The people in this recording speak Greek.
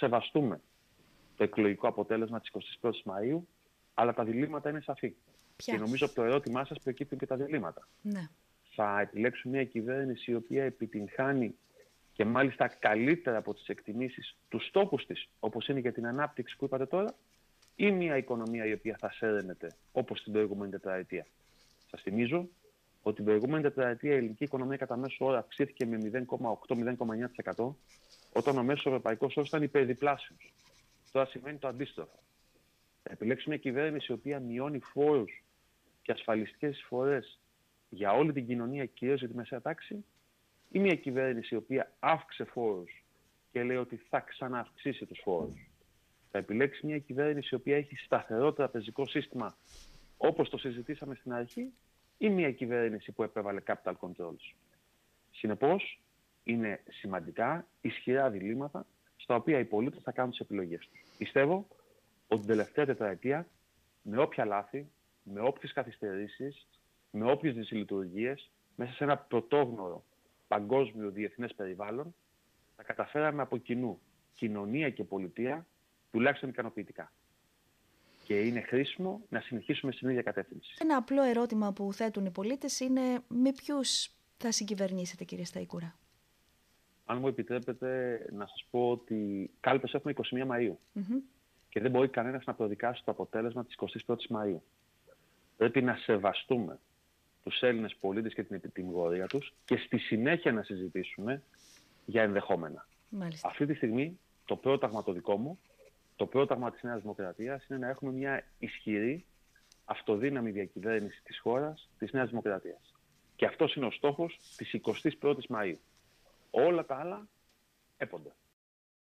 σεβαστούμε το εκλογικό αποτέλεσμα της 21ης Μαΐου, αλλά τα διλήμματα είναι σαφή. Ποια; Και νομίζω από το ερώτημά σας προκύπτουν και τα διλήμματα. Ναι. Θα επιλέξουμε μια κυβέρνηση η οποία επιτυγχάνει και μάλιστα καλύτερα από τις εκτιμήσεις τους στόχους της, όπως είναι για την ανάπτυξη που είπατε τώρα, ή μια οικονομία η οποία θα σέρνεται όπως την προηγούμενη τετραετία. Σας θυμίζω ότι την προηγούμενη τετραετία η ελληνική οικονομία κατά μέσο όρο αυξήθηκε με 0,8-0,9% όταν ο μέσος ευρωπαϊκός όρος ήταν υπερδιπλάσιος. Τώρα σημαίνει το αντίστροφο. Θα επιλέξουμε μια κυβέρνηση η οποία μειώνει φόρους και ασφαλιστικές εισφορές για όλη την κοινωνία, κυρίως για τη μεσαία τάξη, ή μια κυβέρνηση η οποία αύξησε φόρους και λέει ότι θα ξανααυξήσει τους φόρους. Θα επιλέξεις μια κυβέρνηση η οποία έχει σταθερό τραπεζικό σύστημα όπως το συζητήσαμε στην αρχή ή μια κυβέρνηση που επέβαλε capital controls. Συνεπώς, είναι σημαντικά, ισχυρά διλήμματα στα οποία οι πολίτες θα κάνουν τις επιλογές τους. Πιστεύω ότι την τελευταία τετραετία, με όποια λάθη, με όποιες καθυστερήσεις, με όποιες δυσλειτουργίες, μέσα σε ένα πρωτόγνωρο παγκόσμιο διεθνές περιβάλλον, θα καταφέραμε από κοινού, κοινωνία και πολιτεία, τουλάχιστον ικανοποιητικά. Και είναι χρήσιμο να συνεχίσουμε στην ίδια κατεύθυνση. Ένα απλό ερώτημα που θέτουν οι πολίτες είναι με ποιους θα συγκυβερνήσετε κύριε Σταϊκούρα; Αν μου επιτρέπετε να σας πω ότι κάλπες έχουμε 21 Μαΐου και δεν μπορεί κανένας να προδικάσει το αποτέλεσμα της 21ης Μαΐου. Πρέπει να σεβαστούμε τους Έλληνες πολίτες και την επιτιμιγορία τους και στη συνέχεια να συζητήσουμε για ενδεχόμενα. Μάλιστα. Αυτή τη στιγμή το πρόταγμα το δικό μου, το πρόταγμα της Νέας Δημοκρατίας είναι να έχουμε μια ισχυρή αυτοδύναμη διακυβέρνηση της χώρας της Νέας Δημοκρατίας. Και αυτός είναι ο στόχος της 21ης Μαΐου. Όλα τα άλλα έπονται.